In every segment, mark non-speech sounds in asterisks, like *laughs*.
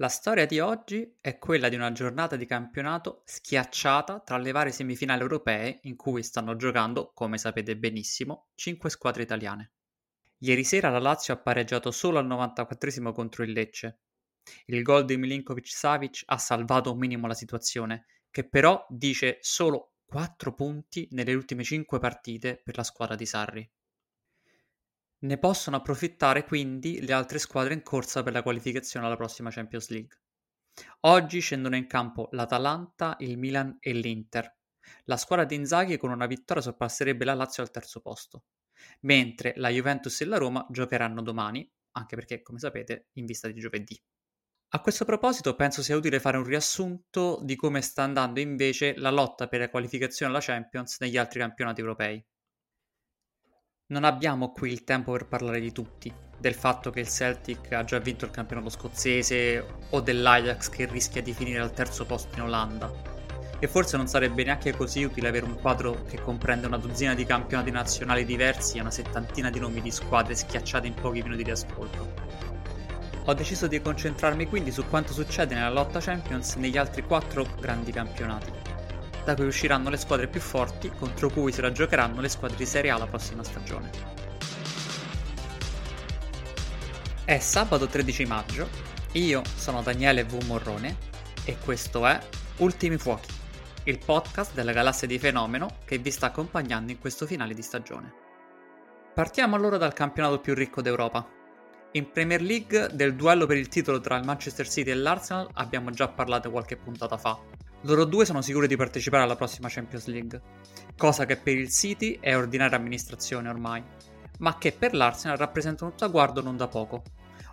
La storia di oggi è quella di una giornata di campionato schiacciata tra le varie semifinali europee in cui stanno giocando, come sapete benissimo, 5 squadre italiane. Ieri sera la Lazio ha pareggiato solo al 94 contro il Lecce. Il gol di Milinkovic-Savic ha salvato un minimo la situazione, che però dice solo 4 punti nelle ultime 5 partite per la squadra di Sarri. Ne possono approfittare quindi le altre squadre in corsa per la qualificazione alla prossima Champions League. Oggi scendono in campo l'Atalanta, il Milan e l'Inter. La squadra di Inzaghi con una vittoria sorpasserebbe la Lazio al terzo posto, mentre la Juventus e la Roma giocheranno domani, anche perché, come sapete, in vista di giovedì. A questo proposito penso sia utile fare un riassunto di come sta andando invece la lotta per la qualificazione alla Champions negli altri campionati europei. Non abbiamo qui il tempo per parlare di tutti, del fatto che il Celtic ha già vinto il campionato scozzese o dell'Ajax che rischia di finire al terzo posto in Olanda. E forse non sarebbe neanche così utile avere un quadro che comprende una dozzina di campionati nazionali diversi e una settantina di nomi di squadre schiacciate in pochi minuti di ascolto. Ho deciso di concentrarmi quindi su quanto succede nella lotta Champions negli altri quattro grandi campionati da cui usciranno le squadre più forti contro cui se la giocheranno le squadre di Serie A la prossima stagione. È sabato 13 maggio, io sono Daniele V. Morrone e questo è Ultimi Fuochi, il podcast della galassia di Fenomeno che vi sta accompagnando in questo finale di stagione. Partiamo allora dal campionato più ricco d'Europa. In Premier League del duello per il titolo tra il Manchester City e l'Arsenal abbiamo già parlato qualche puntata fa, loro due sono sicuri di partecipare alla prossima Champions League, cosa che per il City è ordinaria amministrazione ormai, ma che per l'Arsenal rappresenta un traguardo non da poco.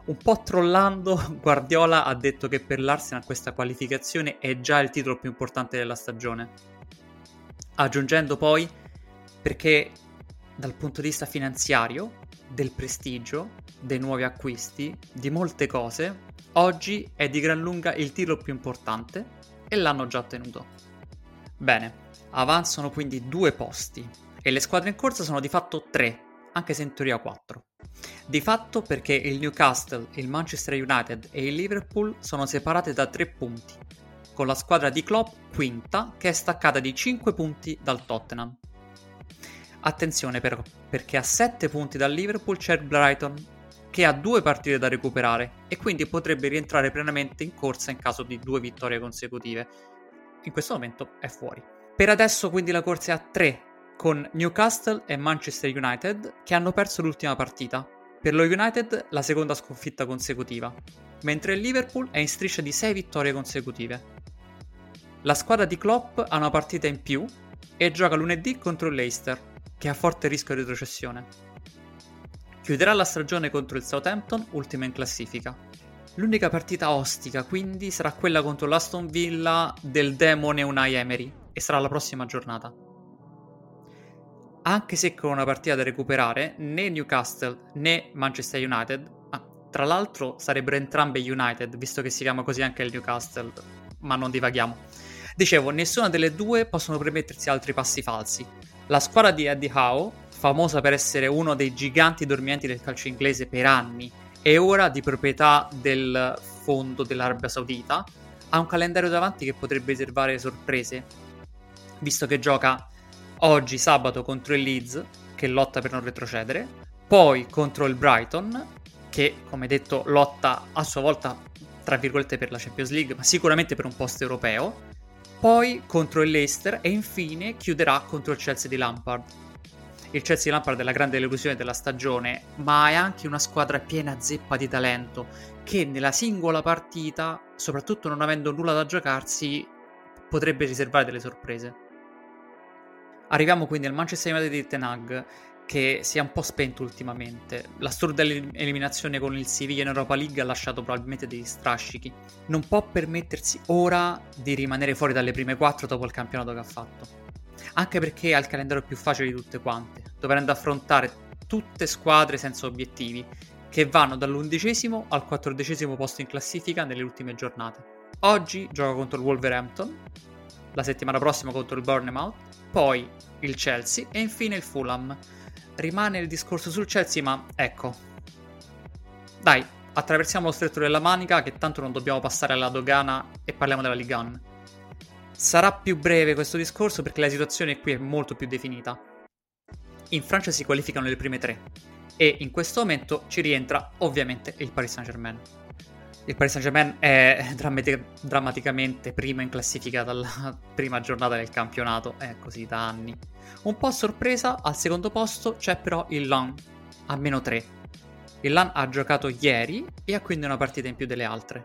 Un po' trollando, *laughs* Guardiola ha detto che per l'Arsenal questa qualificazione è già il titolo più importante della stagione. Aggiungendo poi perché dal punto di vista finanziario, del prestigio, dei nuovi acquisti, di molte cose, oggi è di gran lunga il titolo più importante e l'hanno già ottenuto. Bene, avanzano quindi due posti e le squadre in corsa sono di fatto tre, anche se in teoria quattro. Di fatto perché il Newcastle, il Manchester United e il Liverpool sono separate da tre punti, con la squadra di Klopp quinta che è staccata di 5 punti dal Tottenham. Attenzione però, perché a 7 punti dal Liverpool c'è il Brighton che ha due partite da recuperare e quindi potrebbe rientrare pienamente in corsa in caso di due vittorie consecutive. In questo momento è fuori. Per adesso quindi la corsa è a tre con Newcastle e Manchester United che hanno perso l'ultima partita. Per lo United la seconda sconfitta consecutiva, mentre il Liverpool è in striscia di 6 vittorie consecutive. La squadra di Klopp ha una partita in più e gioca lunedì contro il Leicester, che ha forte rischio di retrocessione. Chiuderà la stagione contro il Southampton, ultima in classifica. L'unica partita ostica quindi sarà quella contro l'Aston Villa del demone Unai Emery e sarà la prossima giornata. Anche se con una partita da recuperare, né Newcastle né Manchester United, ah, tra l'altro sarebbero entrambe United, visto che si chiama così anche il Newcastle, ma non divaghiamo. Dicevo, nessuna delle due possono permettersi altri passi falsi. La squadra di Eddie Howe famosa per essere uno dei giganti dormienti del calcio inglese per anni e ora di proprietà del fondo dell'Arabia Saudita, ha un calendario davanti che potrebbe riservare sorprese, visto che gioca oggi sabato contro il Leeds, che lotta per non retrocedere, poi contro il Brighton, che come detto lotta a sua volta tra virgolette per la Champions League, ma sicuramente per un posto europeo, poi contro il Leicester e infine chiuderà contro il Chelsea di Lampard il Chelsea Lampard è la grande illusione della stagione, ma è anche una squadra piena zeppa di talento che nella singola partita, soprattutto non avendo nulla da giocarsi, potrebbe riservare delle sorprese. Arriviamo quindi al Manchester United di Ten Hag che si è un po' spento ultimamente. L'assurda eliminazione con il Sevilla in Europa League ha lasciato probabilmente degli strascichi. Non può permettersi ora di rimanere fuori dalle prime quattro dopo il campionato che ha fatto anche perché ha il calendario più facile di tutte quante, dovendo affrontare tutte squadre senza obiettivi, che vanno dall'undicesimo al quattordicesimo posto in classifica nelle ultime giornate. Oggi gioca contro il Wolverhampton, la settimana prossima contro il Bournemouth, poi il Chelsea e infine il Fulham. Rimane il discorso sul Chelsea, ma ecco. Dai, attraversiamo lo stretto della Manica che tanto non dobbiamo passare alla dogana e parliamo della Ligue 1. Sarà più breve questo discorso perché la situazione qui è molto più definita. In Francia si qualificano le prime tre e in questo momento ci rientra ovviamente il Paris Saint-Germain. Il Paris Saint-Germain è *laughs* drammatic- drammaticamente primo in classifica dalla *laughs* prima giornata del campionato, è così da anni. Un po' a sorpresa, al secondo posto c'è però il Lan, a meno 3. Il Lan ha giocato ieri e ha quindi una partita in più delle altre.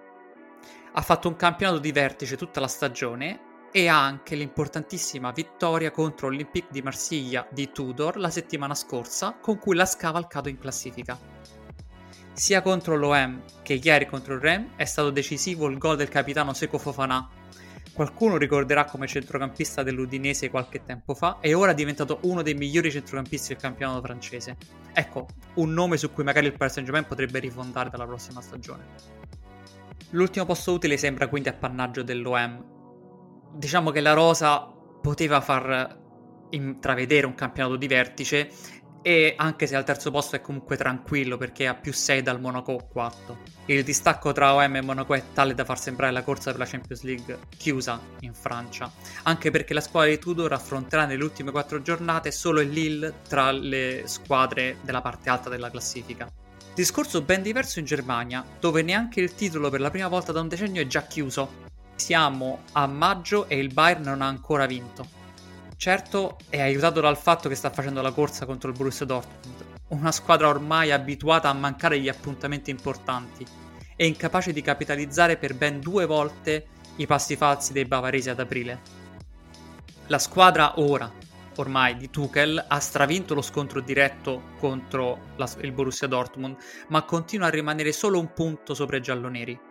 Ha fatto un campionato di vertice tutta la stagione e anche l'importantissima vittoria contro l'Olympique di Marsiglia di Tudor la settimana scorsa, con cui l'ha scavalcato in classifica. Sia contro l'OM che ieri contro il Rem è stato decisivo il gol del capitano Seco Fofana. Qualcuno ricorderà come centrocampista dell'Udinese qualche tempo fa e ora è diventato uno dei migliori centrocampisti del campionato francese. Ecco, un nome su cui magari il Paris Saint-Germain potrebbe rifondare dalla prossima stagione. L'ultimo posto utile sembra quindi appannaggio dell'OM, diciamo che la Rosa poteva far intravedere un campionato di vertice e anche se al terzo posto è comunque tranquillo perché ha più 6 dal Monaco 4. Il distacco tra OM e Monaco è tale da far sembrare la corsa per la Champions League chiusa in Francia, anche perché la squadra di Tudor affronterà nelle ultime 4 giornate solo il Lille tra le squadre della parte alta della classifica. Discorso ben diverso in Germania, dove neanche il titolo per la prima volta da un decennio è già chiuso, siamo a maggio e il Bayern non ha ancora vinto. Certo è aiutato dal fatto che sta facendo la corsa contro il Borussia Dortmund, una squadra ormai abituata a mancare gli appuntamenti importanti e incapace di capitalizzare per ben due volte i passi falsi dei bavaresi ad aprile. La squadra ora, ormai di Tuchel, ha stravinto lo scontro diretto contro la, il Borussia Dortmund, ma continua a rimanere solo un punto sopra i gialloneri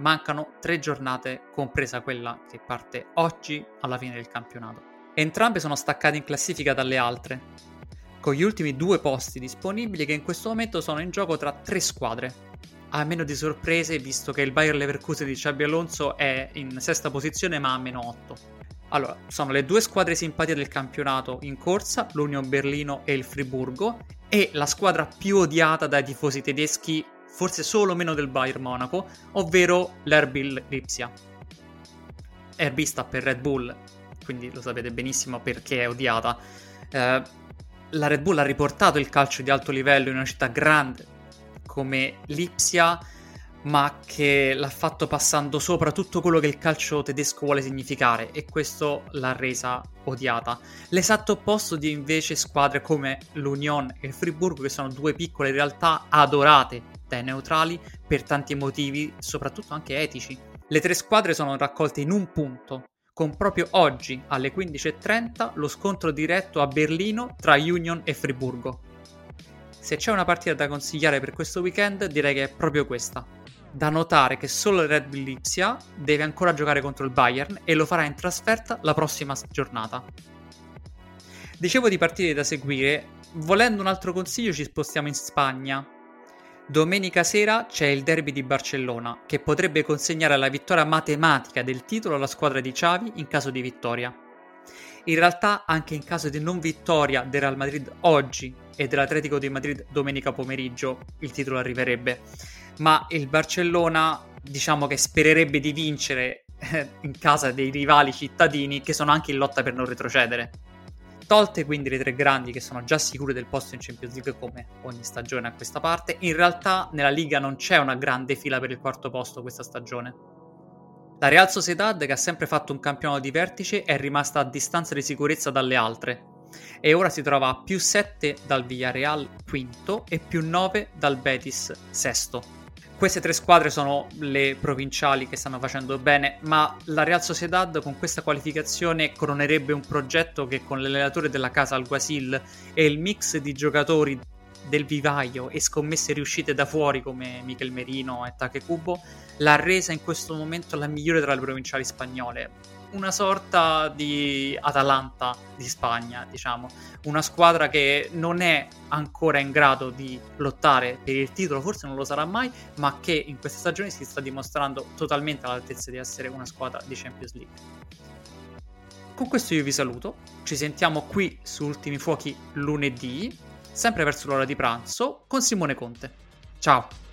mancano tre giornate, compresa quella che parte oggi alla fine del campionato. Entrambe sono staccate in classifica dalle altre, con gli ultimi due posti disponibili che in questo momento sono in gioco tra tre squadre. A meno di sorprese, visto che il Bayer Leverkusen di Xabi Alonso è in sesta posizione ma a meno 8. Allora, sono le due squadre simpatie del campionato in corsa, l'Union Berlino e il Friburgo, e la squadra più odiata dai tifosi tedeschi forse solo meno del Bayern Monaco, ovvero l'Erbil Lipsia. RB sta per Red Bull, quindi lo sapete benissimo perché è odiata. Eh, la Red Bull ha riportato il calcio di alto livello in una città grande come Lipsia, ma che l'ha fatto passando sopra tutto quello che il calcio tedesco vuole significare e questo l'ha resa odiata. L'esatto opposto di invece squadre come l'Union e il Friburgo, che sono due piccole realtà adorate dai neutrali per tanti motivi, soprattutto anche etici. Le tre squadre sono raccolte in un punto, con proprio oggi alle 15.30 lo scontro diretto a Berlino tra Union e Friburgo. Se c'è una partita da consigliare per questo weekend, direi che è proprio questa. Da notare che solo il Red Bull Lipsia deve ancora giocare contro il Bayern e lo farà in trasferta la prossima giornata. Dicevo di partite da seguire, volendo un altro consiglio ci spostiamo in Spagna, Domenica sera c'è il derby di Barcellona, che potrebbe consegnare la vittoria matematica del titolo alla squadra di Xavi in caso di vittoria. In realtà, anche in caso di non vittoria del Real Madrid oggi e dell'Atletico di Madrid domenica pomeriggio, il titolo arriverebbe. Ma il Barcellona, diciamo che spererebbe di vincere eh, in casa dei rivali cittadini che sono anche in lotta per non retrocedere. Tolte quindi le tre grandi che sono già sicure del posto in Champions League come ogni stagione a questa parte, in realtà nella Liga non c'è una grande fila per il quarto posto questa stagione. La Real Sociedad, che ha sempre fatto un campionato di vertice, è rimasta a distanza di sicurezza dalle altre e ora si trova a più 7 dal Villarreal quinto e più 9 dal Betis sesto. Queste tre squadre sono le provinciali che stanno facendo bene, ma la Real Sociedad con questa qualificazione coronerebbe un progetto che con l'allenatore della casa Alguasil e il mix di giocatori del vivaio e scommesse riuscite da fuori come Michel Merino e Kubo l'ha resa in questo momento la migliore tra le provinciali spagnole una sorta di Atalanta di Spagna, diciamo, una squadra che non è ancora in grado di lottare per il titolo, forse non lo sarà mai, ma che in questa stagione si sta dimostrando totalmente all'altezza di essere una squadra di Champions League. Con questo io vi saluto, ci sentiamo qui su Ultimi Fuochi lunedì, sempre verso l'ora di pranzo, con Simone Conte. Ciao!